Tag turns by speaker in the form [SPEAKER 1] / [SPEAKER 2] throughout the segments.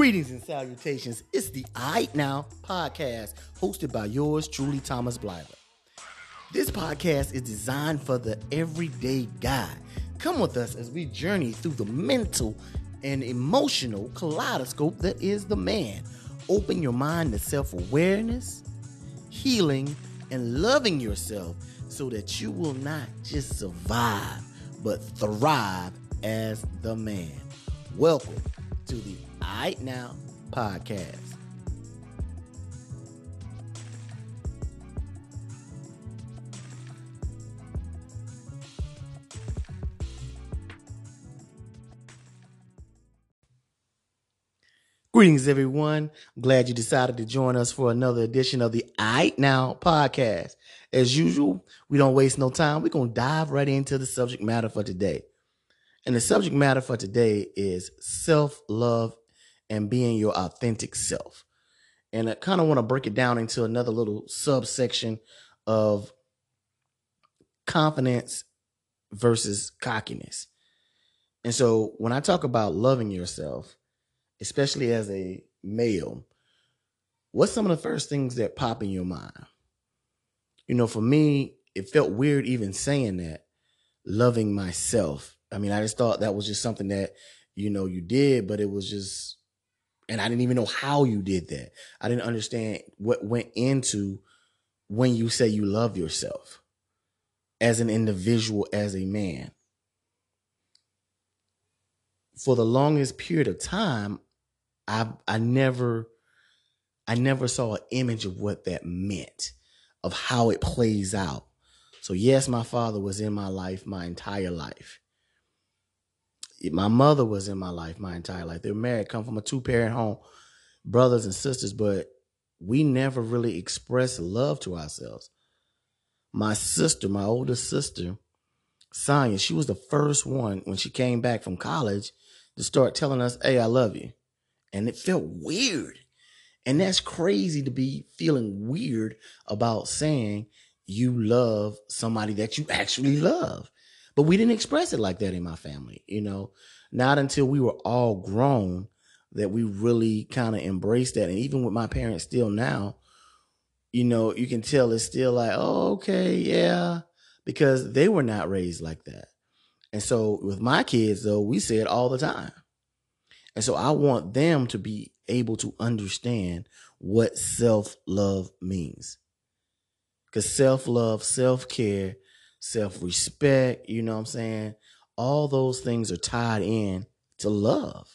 [SPEAKER 1] Greetings and salutations. It's the I Now podcast hosted by yours truly, Thomas Blyther. This podcast is designed for the everyday guy. Come with us as we journey through the mental and emotional kaleidoscope that is the man. Open your mind to self awareness, healing, and loving yourself so that you will not just survive, but thrive as the man. Welcome to the I Now podcast. Greetings, everyone. I'm glad you decided to join us for another edition of the I Now podcast. As usual, we don't waste no time. We're going to dive right into the subject matter for today. And the subject matter for today is self love and being your authentic self. And I kind of want to break it down into another little subsection of confidence versus cockiness. And so when I talk about loving yourself, especially as a male, what's some of the first things that pop in your mind? You know, for me, it felt weird even saying that, loving myself. I mean, I just thought that was just something that, you know, you did, but it was just, and I didn't even know how you did that. I didn't understand what went into when you say you love yourself as an individual, as a man. For the longest period of time, I I never I never saw an image of what that meant, of how it plays out. So yes, my father was in my life my entire life. My mother was in my life my entire life. They were married, come from a two-parent home, brothers and sisters, but we never really expressed love to ourselves. My sister, my older sister, Sonia, she was the first one when she came back from college to start telling us, "Hey, I love you." and it felt weird. And that's crazy to be feeling weird about saying you love somebody that you actually love. But we didn't express it like that in my family, you know, not until we were all grown that we really kind of embraced that. And even with my parents still now, you know, you can tell it's still like, oh, okay, yeah, because they were not raised like that. And so with my kids, though, we say it all the time. And so I want them to be able to understand what self love means. Because self love, self care, self respect, you know what I'm saying? All those things are tied in to love.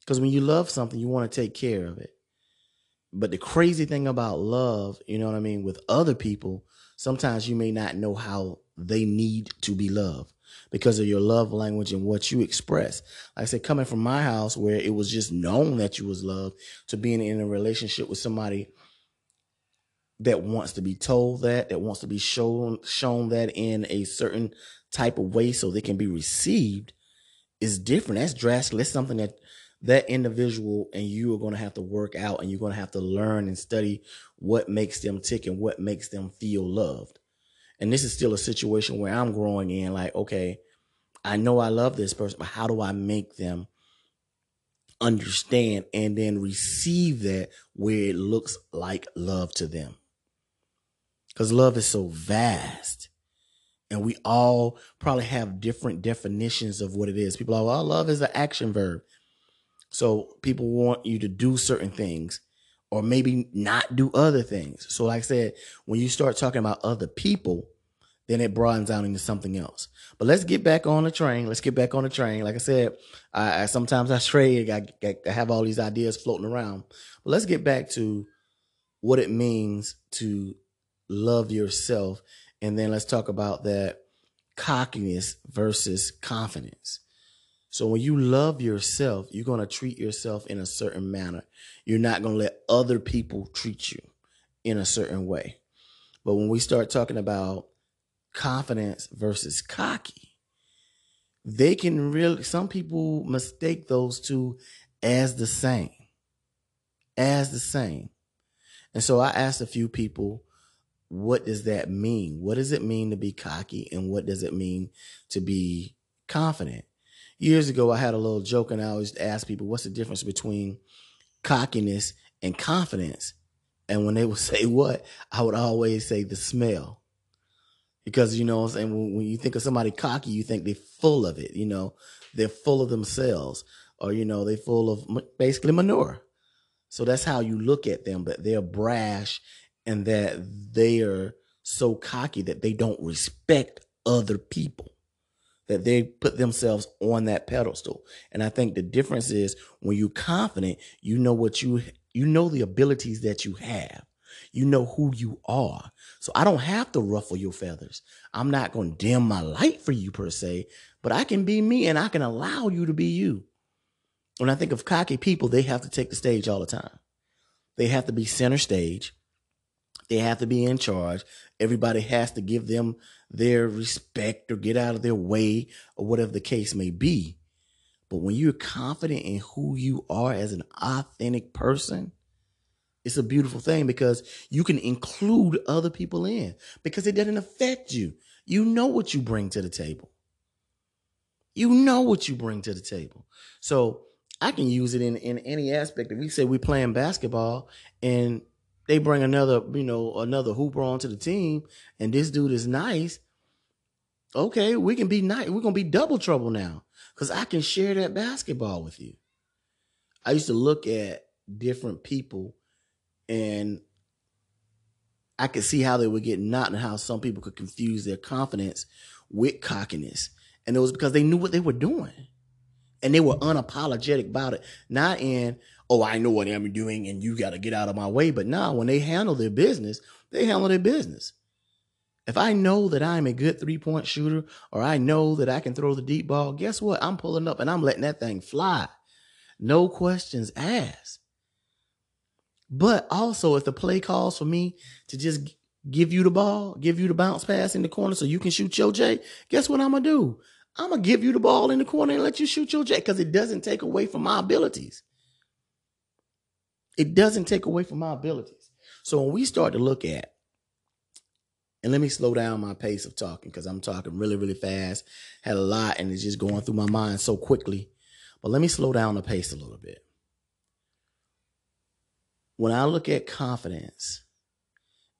[SPEAKER 1] Because when you love something, you want to take care of it. But the crazy thing about love, you know what I mean, with other people, sometimes you may not know how they need to be loved because of your love language and what you express. Like I said, coming from my house where it was just known that you was loved to being in a relationship with somebody that wants to be told that, that wants to be shown shown that in a certain type of way so they can be received is different. That's drastic. That's something that that individual and you are going to have to work out and you're going to have to learn and study what makes them tick and what makes them feel loved. And this is still a situation where I'm growing in like, okay, I know I love this person, but how do I make them understand and then receive that where it looks like love to them? Because love is so vast. And we all probably have different definitions of what it is. People are, well, love is an action verb. So people want you to do certain things or maybe not do other things. So, like I said, when you start talking about other people, then it broadens out into something else. But let's get back on the train. Let's get back on the train. Like I said, I, I sometimes I stray. I, I, have all these ideas floating around. But let's get back to what it means to love yourself, and then let's talk about that cockiness versus confidence. So when you love yourself, you're going to treat yourself in a certain manner. You're not going to let other people treat you in a certain way. But when we start talking about confidence versus cocky, they can really, some people mistake those two as the same. As the same. And so I asked a few people, what does that mean? What does it mean to be cocky? And what does it mean to be confident? years ago, I had a little joke and I always ask people, what's the difference between cockiness and confidence? And when they would say what, I would always say the smell. Because, you know I'm saying? When, when you think of somebody cocky, you think they're full of it. You know, they're full of themselves or, you know, they're full of basically manure. So that's how you look at them, but they're brash and that they are so cocky that they don't respect other people that they put themselves on that pedestal. And I think the difference is when you're confident, you know what you you know the abilities that you have. You know who you are. So I don't have to ruffle your feathers. I'm not going to dim my light for you per se, but I can be me and I can allow you to be you. When I think of cocky people, they have to take the stage all the time. They have to be center stage. They have to be in charge. Everybody has to give them their respect or get out of their way or whatever the case may be. But when you're confident in who you are as an authentic person, it's a beautiful thing because you can include other people in because it doesn't affect you. You know what you bring to the table. You know what you bring to the table. So I can use it in, in any aspect. If we say we're playing basketball and they bring another, you know, another hooper onto the team, and this dude is nice. Okay, we can be nice. We're gonna be double trouble now because I can share that basketball with you. I used to look at different people, and I could see how they would get knocked, and how some people could confuse their confidence with cockiness, and it was because they knew what they were doing, and they were unapologetic about it. Not in oh, I know what I'm doing and you got to get out of my way. But now when they handle their business, they handle their business. If I know that I'm a good three point shooter or I know that I can throw the deep ball, guess what? I'm pulling up and I'm letting that thing fly. No questions asked. But also, if the play calls for me to just give you the ball, give you the bounce pass in the corner so you can shoot your J, guess what I'm going to do? I'm going to give you the ball in the corner and let you shoot your J because it doesn't take away from my abilities. It doesn't take away from my abilities. So when we start to look at, and let me slow down my pace of talking because I'm talking really, really fast, had a lot, and it's just going through my mind so quickly. But let me slow down the pace a little bit. When I look at confidence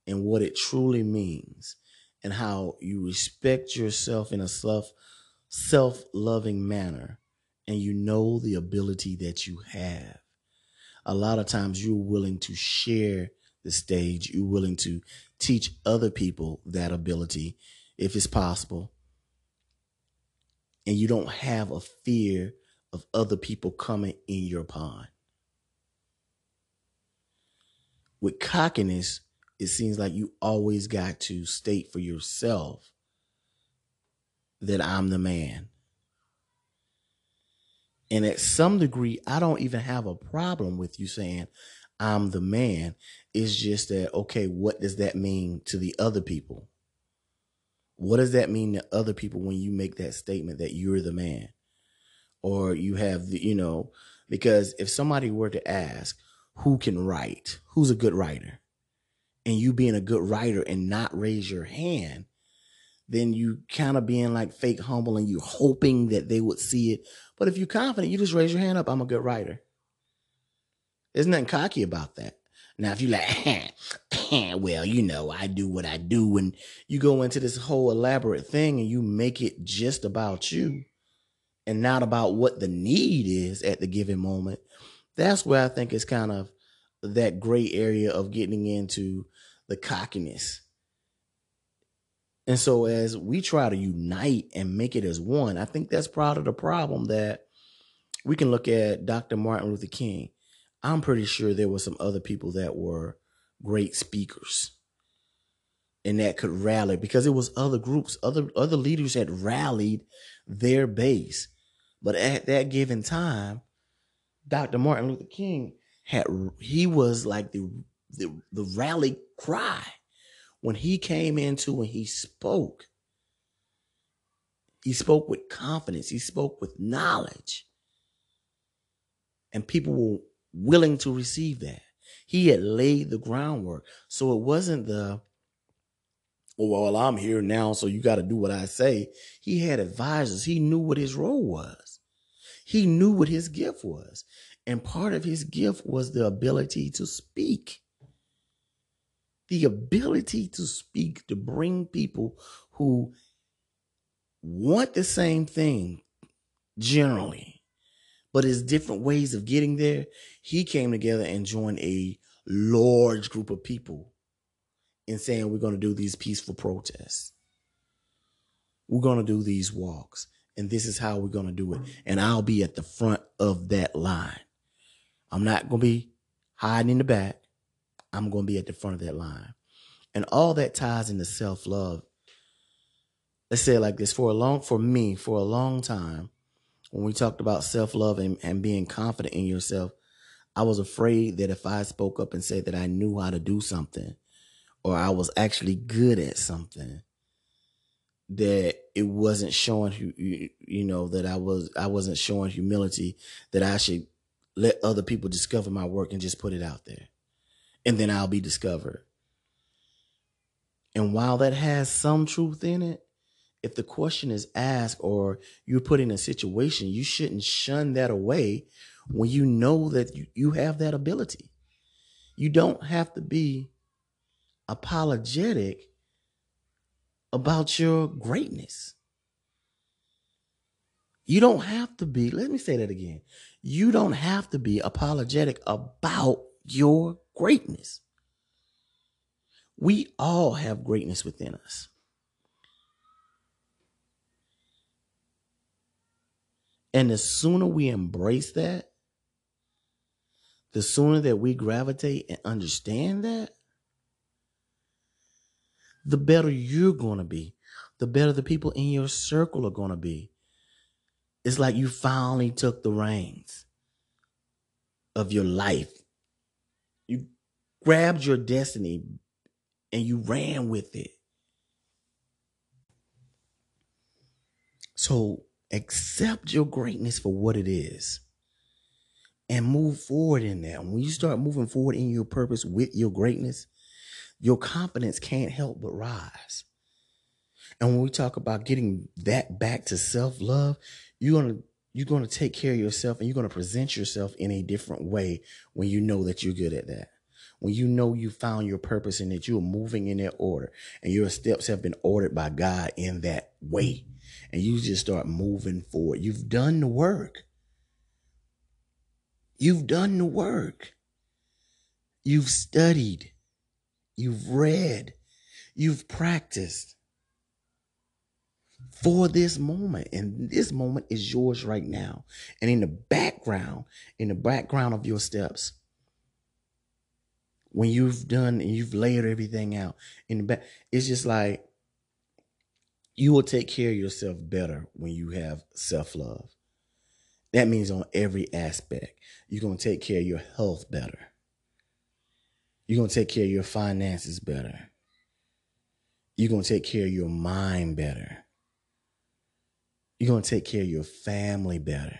[SPEAKER 1] and what it truly means, and how you respect yourself in a self self loving manner, and you know the ability that you have a lot of times you're willing to share the stage. You're willing to teach other people that ability if it's possible. And you don't have a fear of other people coming in your pond. With cockiness, it seems like you always got to state for yourself that I'm the man. And at some degree, I don't even have a problem with you saying, I'm the man. It's just that, okay, what does that mean to the other people? What does that mean to other people when you make that statement that you're the man? Or you have the, you know, because if somebody were to ask who can write, who's a good writer, and you being a good writer and not raise your hand, then you kind of being like fake humble and you hoping that they would see it. But if you're confident, you just raise your hand up. I'm a good writer. There's nothing cocky about that. Now, if you like, well, you know, I do what I do, and you go into this whole elaborate thing and you make it just about you and not about what the need is at the given moment, that's where I think it's kind of that gray area of getting into the cockiness and so as we try to unite and make it as one, I think that's part of the problem that we can look at Dr. Martin Luther King. I'm pretty sure there were some other people that were great speakers and that could rally because it was other groups, other other leaders had rallied their base. But at that given time, Dr. Martin Luther King had he was like the the, the rally cry when he came into and he spoke, he spoke with confidence, he spoke with knowledge. And people were willing to receive that. He had laid the groundwork. So it wasn't the, oh, well, I'm here now, so you got to do what I say. He had advisors. He knew what his role was. He knew what his gift was. And part of his gift was the ability to speak. The ability to speak, to bring people who want the same thing generally, but it's different ways of getting there. He came together and joined a large group of people in saying we're going to do these peaceful protests. We're going to do these walks, and this is how we're going to do it. And I'll be at the front of that line. I'm not going to be hiding in the back. I'm going to be at the front of that line. And all that ties into self love. Let's say it like this for a long, for me, for a long time, when we talked about self love and, and being confident in yourself, I was afraid that if I spoke up and said that I knew how to do something or I was actually good at something, that it wasn't showing you, you know, that I was, I wasn't showing humility, that I should let other people discover my work and just put it out there. And then I'll be discovered. And while that has some truth in it, if the question is asked or you're put in a situation, you shouldn't shun that away when you know that you, have that ability. You don't have to be apologetic about your greatness. You don't have to be, let me say that again. You don't have to be apologetic about your greatness. We all have greatness within us. And the sooner we embrace that, the sooner that we gravitate and understand that, the better you're going to be. The better the people in your circle are going to be. It's like you finally took the reins of your life. Grabbed your destiny and you ran with it. So accept your greatness for what it is and move forward in that. When you start moving forward in your purpose with your greatness, your confidence can't help but rise. And when we talk about getting that back to self-love, you're going to you're going to take care of yourself and you're going to present yourself in a different way when you know that you're good at that. When you know you found your purpose and that you're moving in that order and your steps have been ordered by God in that way. And you just start moving forward. You've done the work. You've done the work. You've studied. You've read. You've practiced for this moment. And this moment is yours right now. And in the background, in the background of your steps, when you've done and you've layered everything out in the back, it's just like you will take care of yourself better when you have self love. That means on every aspect. You're going to take care of your health better. You're going to take care of your finances better. You're going to take care of your mind better. You're going to take care of your family better.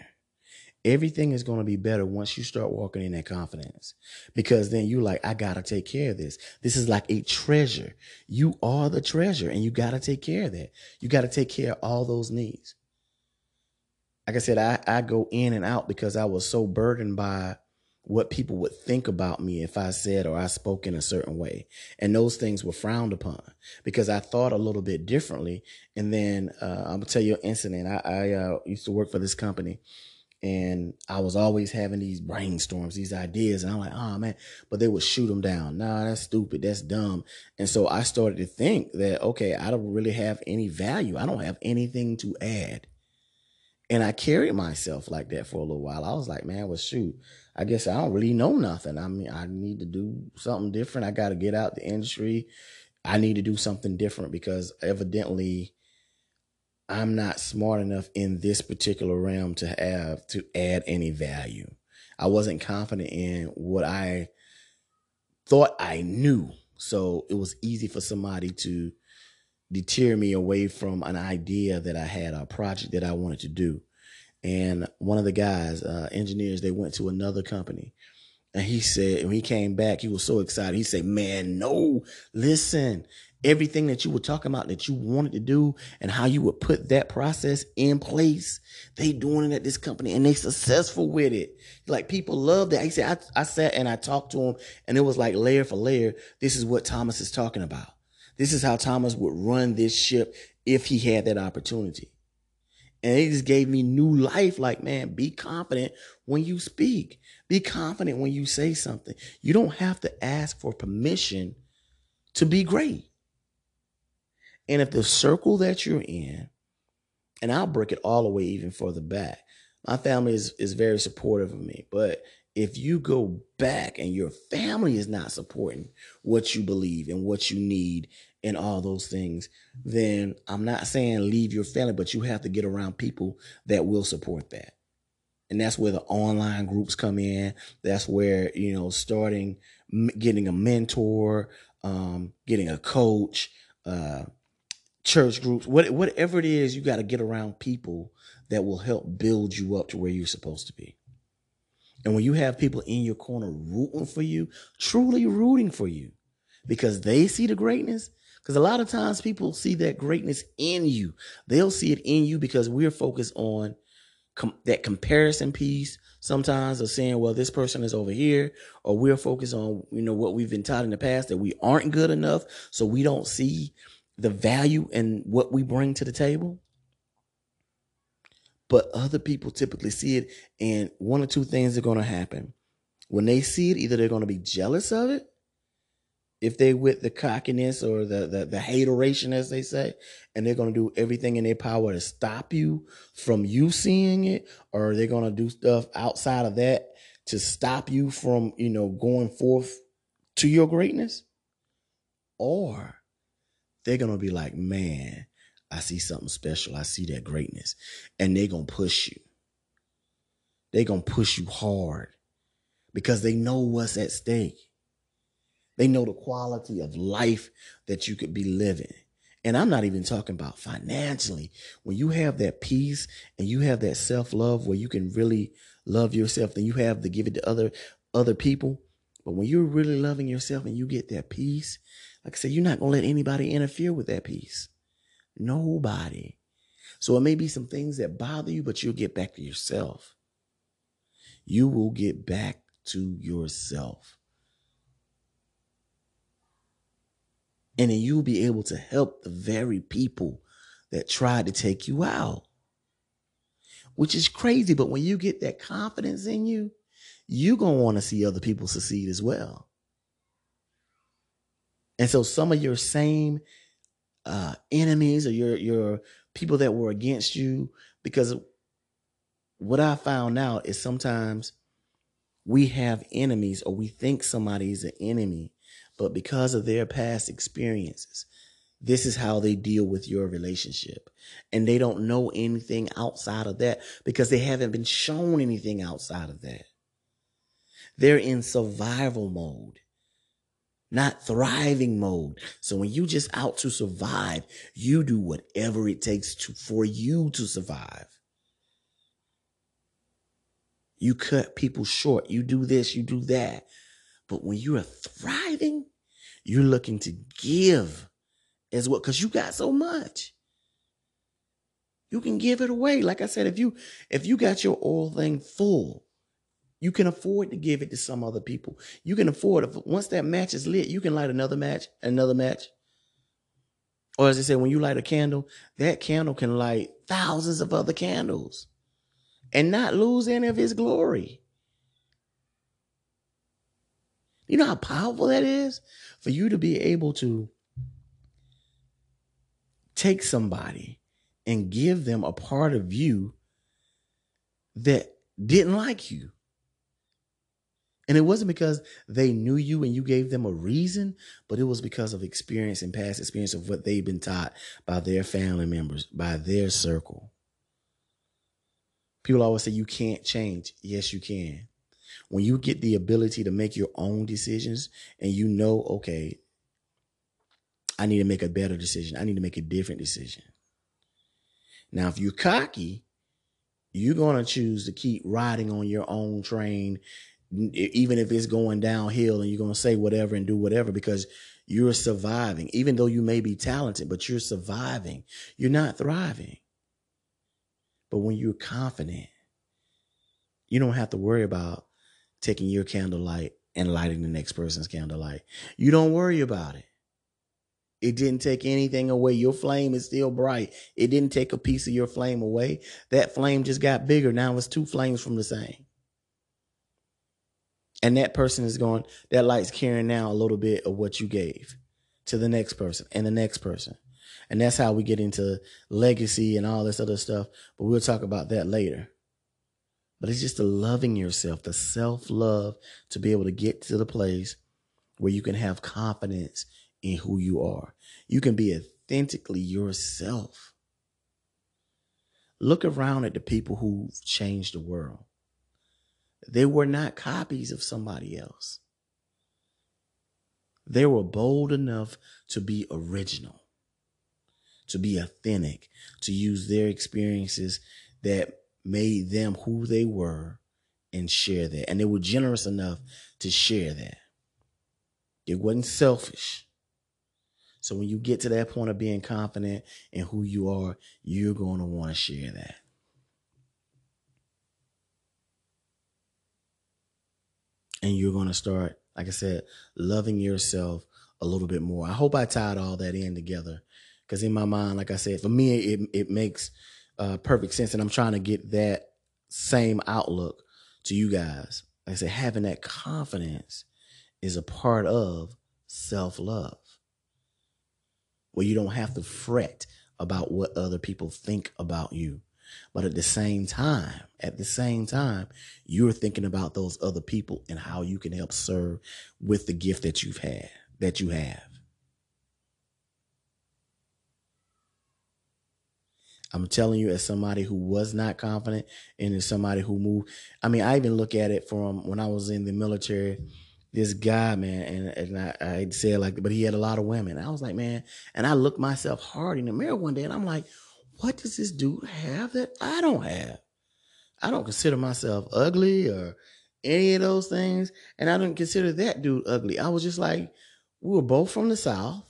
[SPEAKER 1] Everything is going to be better once you start walking in that confidence because then you like, I got to take care of this. This is like a treasure. You are the treasure and you got to take care of that. You got to take care of all those needs. Like I said, I, I go in and out because I was so burdened by what people would think about me if I said or I spoke in a certain way. And those things were frowned upon because I thought a little bit differently. And then uh, I'm gonna tell you an incident. I, I uh, used to work for this company and I was always having these brainstorms, these ideas, and I'm like, oh man, but they would shoot them down. Nah, that's stupid, that's dumb. And so I started to think that, okay, I don't really have any value. I don't have anything to add. And I carried myself like that for a little while. I was like, man, well, shoot, I guess I don't really know nothing. I mean, I need to do something different. I got to get out the industry. I need to do something different because evidently I'm not smart enough in this particular realm to have to add any value. I wasn't confident in what I thought I knew. So it was easy for somebody to deter me away from an idea that I had, a project that I wanted to do and one of the guys, uh, engineers, they went to another company And he said, when he came back, he was so excited. He said, Man, no, listen, everything that you were talking about that you wanted to do and how you would put that process in place, they doing it at this company and they successful with it. Like people love that. He said, I, I sat and I talked to him and it was like layer for layer. This is what Thomas is talking about. This is how Thomas would run this ship if he had that opportunity. And it just gave me new life. Like, man, be confident when you speak. Be confident when you say something. You don't have to ask for permission to be great. And if the circle that you're in, and I'll break it all the way even further back, my family is, is very supportive of me. But if you go back and your family is not supporting what you believe and what you need and all those things, then I'm not saying leave your family, but you have to get around people that will support that. And that's where the online groups come in. That's where, you know, starting, getting a mentor, um, getting a coach, uh, church groups, what, whatever it is, you got to get around people that will help build you up to where you're supposed to be. And when you have people in your corner rooting for you, truly rooting for you because they see the greatness, because a lot of times people see that greatness in you. They'll see it in you because we're focused on com- that comparison piece sometimes of saying, well, this person is over here, or we're focused on, you know, what we've been taught in the past that we aren't good enough. So we don't see the value and what we bring to the table. But other people typically see it, and one or two things are going to happen. When they see it, either they're going to be jealous of it, if they with the cockiness or the, the, the hateration, as they say, and they're going to do everything in their power to stop you from you seeing it, or they're going to do stuff outside of that to stop you from, you know, going forth to your greatness, or they're going to be like, man, I see something special. I see that greatness. And they're going to push you. They're going to push you hard because they know what's at stake. They know the quality of life that you could be living. And I'm not even talking about financially. When you have that peace and you have that self-love where you can really love yourself, then you have to give it to other other people. But when you're really loving yourself and you get that peace, like I said, you're not gonna let anybody interfere with that peace. Nobody. So it may be some things that bother you, but you'll get back to yourself. You will get back to yourself. And then you'll be able to help the very people that tried to take you out. Which is crazy, but when you get that confidence in you, you're going to want to see other people succeed as well. And so some of your same uh, enemies or your your people that were against you, because what I found out is sometimes we have enemies or we think somebody is an enemy but because of their past experiences, this is how they deal with your relationship. And they don't know anything outside of that because they haven't been shown anything outside of that. They're in survival mode, not thriving mode. So when you just out to survive, you do whatever it takes to, for you to survive. You cut people short. You do this, you do that. But when you are thriving, you're looking to give as well because you got so much. You can give it away. Like I said, if you if you got your oil thing full, you can afford to give it to some other people. You can afford it. Once that match is lit, you can light another match, another match. Or as I said, when you light a candle, that candle can light thousands of other candles and not lose any of its glory. You know how powerful that is? For you to be able to take somebody and give them a part of you that didn't like you. And it wasn't because they knew you and you gave them a reason, but it was because of experience and past experience of what they've been taught by their family members, by their circle. People always say you can't change. Yes, you can when you get the ability to make your own decisions and you know, okay, I need to make a better decision. I need to make a different decision. Now, if you're cocky, you're going to choose to keep riding on your own train, even if it's going downhill and you're going to say whatever and do whatever because you're surviving. Even though you may be talented, but you're surviving. You're not thriving. But when you're confident, you don't have to worry about taking your candlelight and lighting the next person's candlelight. You don't worry about it. It didn't take anything away. Your flame is still bright. It didn't take a piece of your flame away. That flame just got bigger. Now it's two flames from the same. And that person is going, that light's carrying now a little bit of what you gave to the next person and the next person. And that's how we get into legacy and all this other stuff. But we'll talk about that later. But it's just the loving yourself, the self love to be able to get to the place where you can have confidence in who you are. You can be authentically yourself. Look around at the people who've changed the world. They were not copies of somebody else. They were bold enough to be original, to be authentic, to use their experiences that made them who they were and share that. And they were generous enough to share that. It wasn't selfish. So when you get to that point of being confident in who you are, you're going to want to share that. And you're going to start, like I said, loving yourself a little bit more. I hope I tied all that in together. Because in my mind, like I said, for me, it, it makes uh, perfect sense. And I'm trying to get that same outlook to you guys. Like I said, having that confidence is a part of self love where you don't have to fret about what other people think about you. But at the same time, at the same time, you're thinking about those other people and how you can help serve with the gift that you've had, that you have. I'm telling you, as somebody who was not confident and as somebody who moved, I mean, I even look at it from when I was in the military this guy, man, and, and I, I say it like, but he had a lot of women. I was like, man, and I looked myself hard in the mirror one day and I'm like, what does this dude have that I don't have? I don't consider myself ugly or any of those things. And I didn't consider that dude ugly. I was just like, we were both from the South.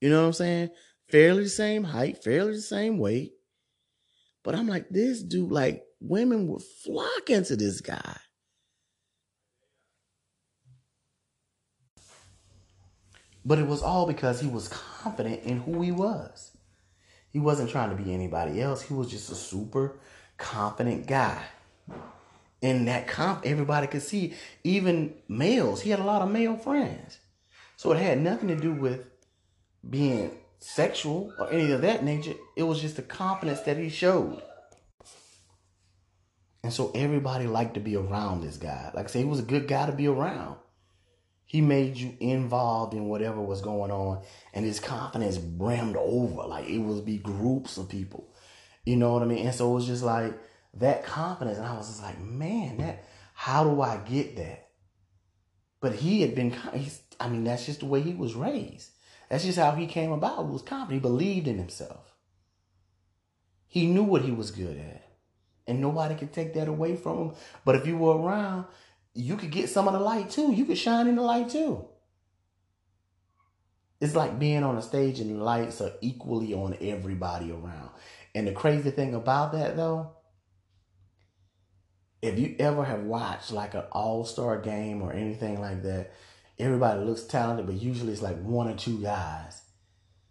[SPEAKER 1] You know what I'm saying? Fairly the same height, fairly the same weight. But I'm like, this dude, like, women would flock into this guy. But it was all because he was confident in who he was. He wasn't trying to be anybody else. He was just a super confident guy. And that comp, everybody could see, even males. He had a lot of male friends. So it had nothing to do with being sexual or any of that nature. It was just the confidence that he showed. And so everybody liked to be around this guy. Like I say, he was a good guy to be around. He made you involved in whatever was going on, and his confidence brimmed over. Like it was be groups of people. You know what I mean? And so it was just like that confidence. And I was just like, man, that how do I get that? But he had been, he's, I mean, that's just the way he was raised. That's just how he came about. He was confident. He believed in himself. He knew what he was good at. And nobody could take that away from him. But if you were around, you could get some of the light too. You could shine in the light too. It's like being on a stage and the lights are equally on everybody around. And the crazy thing about that though, if you ever have watched like an all-star game or anything like that, everybody looks talented, but usually it's like one or two guys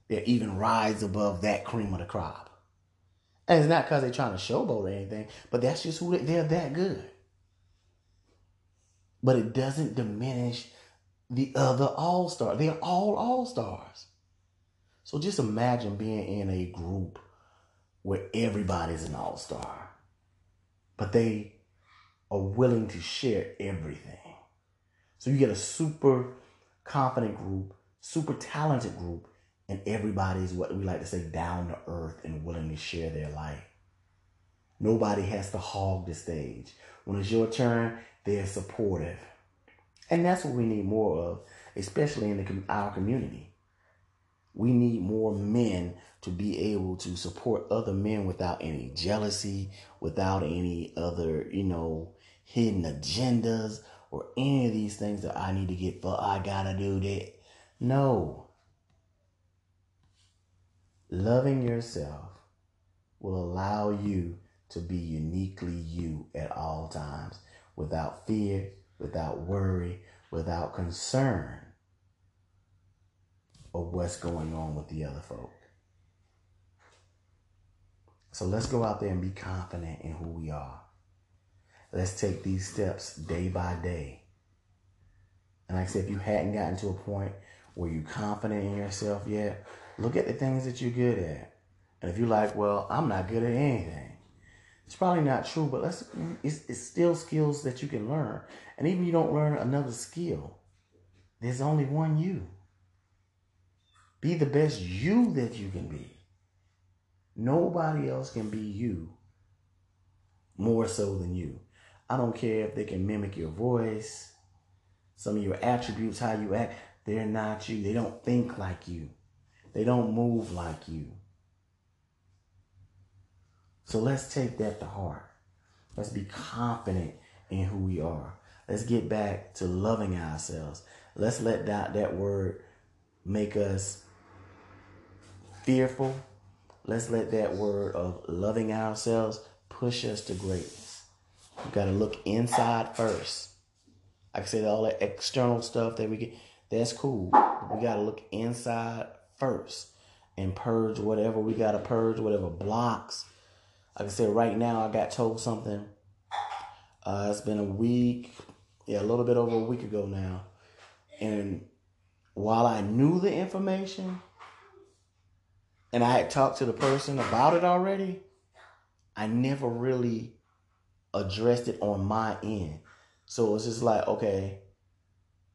[SPEAKER 1] that even rise above that cream of the crop. And it's not because they're trying to showboat or anything, but that's just who they, they're that good but it doesn't diminish the other all stars. They're all all stars. So just imagine being in a group where everybody's an all star, but they are willing to share everything. So you get a super confident group, super talented group, and everybody's what we like to say down to earth and willing to share their life. Nobody has to hog the stage. When it's your turn, they're supportive. And that's what we need more of, especially in the, our community. We need more men to be able to support other men without any jealousy, without any other, you know, hidden agendas or any of these things that I need to get for I gotta do that. No. Loving yourself will allow you to be uniquely you at all times without fear, without worry, without concern of what's going on with the other folk. So let's go out there and be confident in who we are. Let's take these steps day by day. And like I said, if you hadn't gotten to a point where you're confident in yourself yet, look at the things that you're good at. And if you're like, well, I'm not good at anything, it's probably not true, but let's it's, it's still skills that you can learn. And even you don't learn another skill, there's only one you. Be the best you that you can be. Nobody else can be you more so than you. I don't care if they can mimic your voice, some of your attributes, how you act. They're not you. They don't think like you. They don't move like you. So let's take that to heart. Let's be confident in who we are. Let's get back to loving ourselves. Let's let that, that word make us fearful. Let's let that word of loving ourselves push us to greatness. We got to look inside first. I said, all that external stuff that we get, that's cool. we got to look inside first and purge whatever we got to purge, whatever blocks like I said, right now I got told something. Uh, it's been a week, yeah, a little bit over a week ago now. And while I knew the information and I had talked to the person about it already, I never really addressed it on my end. So it was just like, okay,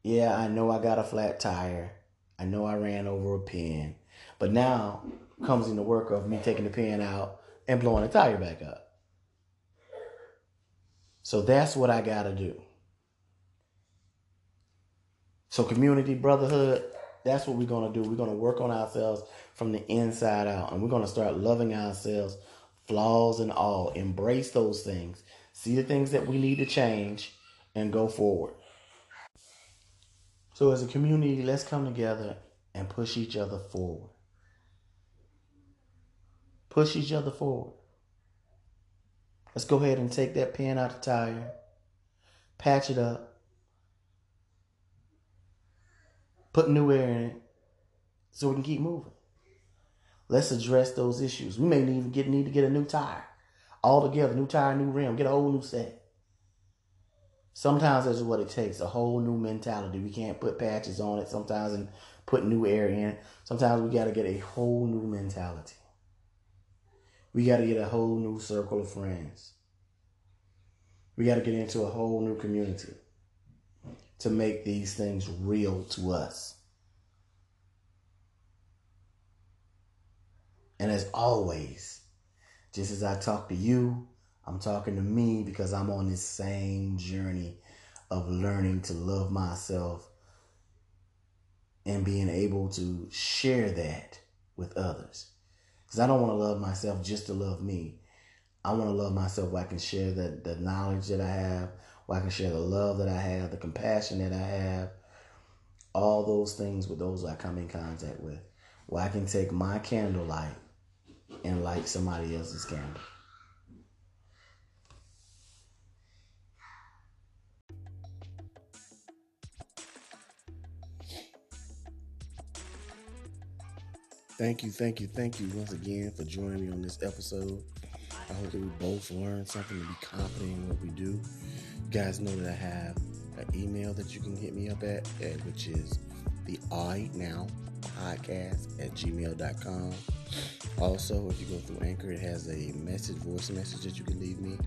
[SPEAKER 1] yeah, I know I got a flat tire. I know I ran over a pin. But now comes in the work of me taking the pin out and blowing the tire back up. So that's what I got to do. So, community, brotherhood, that's what we're going to do. We're going to work on ourselves from the inside out. And we're going to start loving ourselves, flaws and all. Embrace those things. See the things that we need to change and go forward. So, as a community, let's come together and push each other forward. Push each other forward. Let's go ahead and take that pin out the tire, patch it up, put new air in it so we can keep moving. Let's address those issues. We may even get need to get a new tire. All together, new tire, new rim, get a whole new set. Sometimes that's what it takes, a whole new mentality. We can't put patches on it sometimes and put new air in. Sometimes we got to get a whole new mentality. We got to get a whole new circle of friends. We got to get into a whole new community to make these things real to us. And as always, just as I talk to you, I'm talking to me because I'm on this same journey of learning to love myself and being able to share that with others. Because I don't want to love myself just to love me. I want to love myself where I can share the, the knowledge that I have, where I can share the love that I have, the compassion that I have, all those things with those I come in contact with. Where I can take my candlelight and light somebody else's candle. Thank you, thank you, thank you once again for joining me on this episode. I hope that we both learn something to be confident in what we do. You guys know that I have an email that you can hit me up at, at which is the I Now podcast at gmail.com. Also, if you go through Anchor, it has a message, voice message that you can leave me.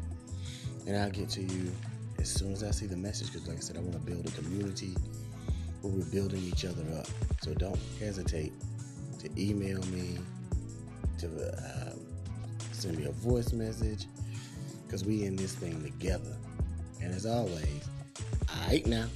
[SPEAKER 1] And I'll get to you as soon as I see the message because, like I said, I want to build a community where we're building each other up. So don't hesitate to email me, to um, send me a voice message, because we in this thing together. And as always, I right now.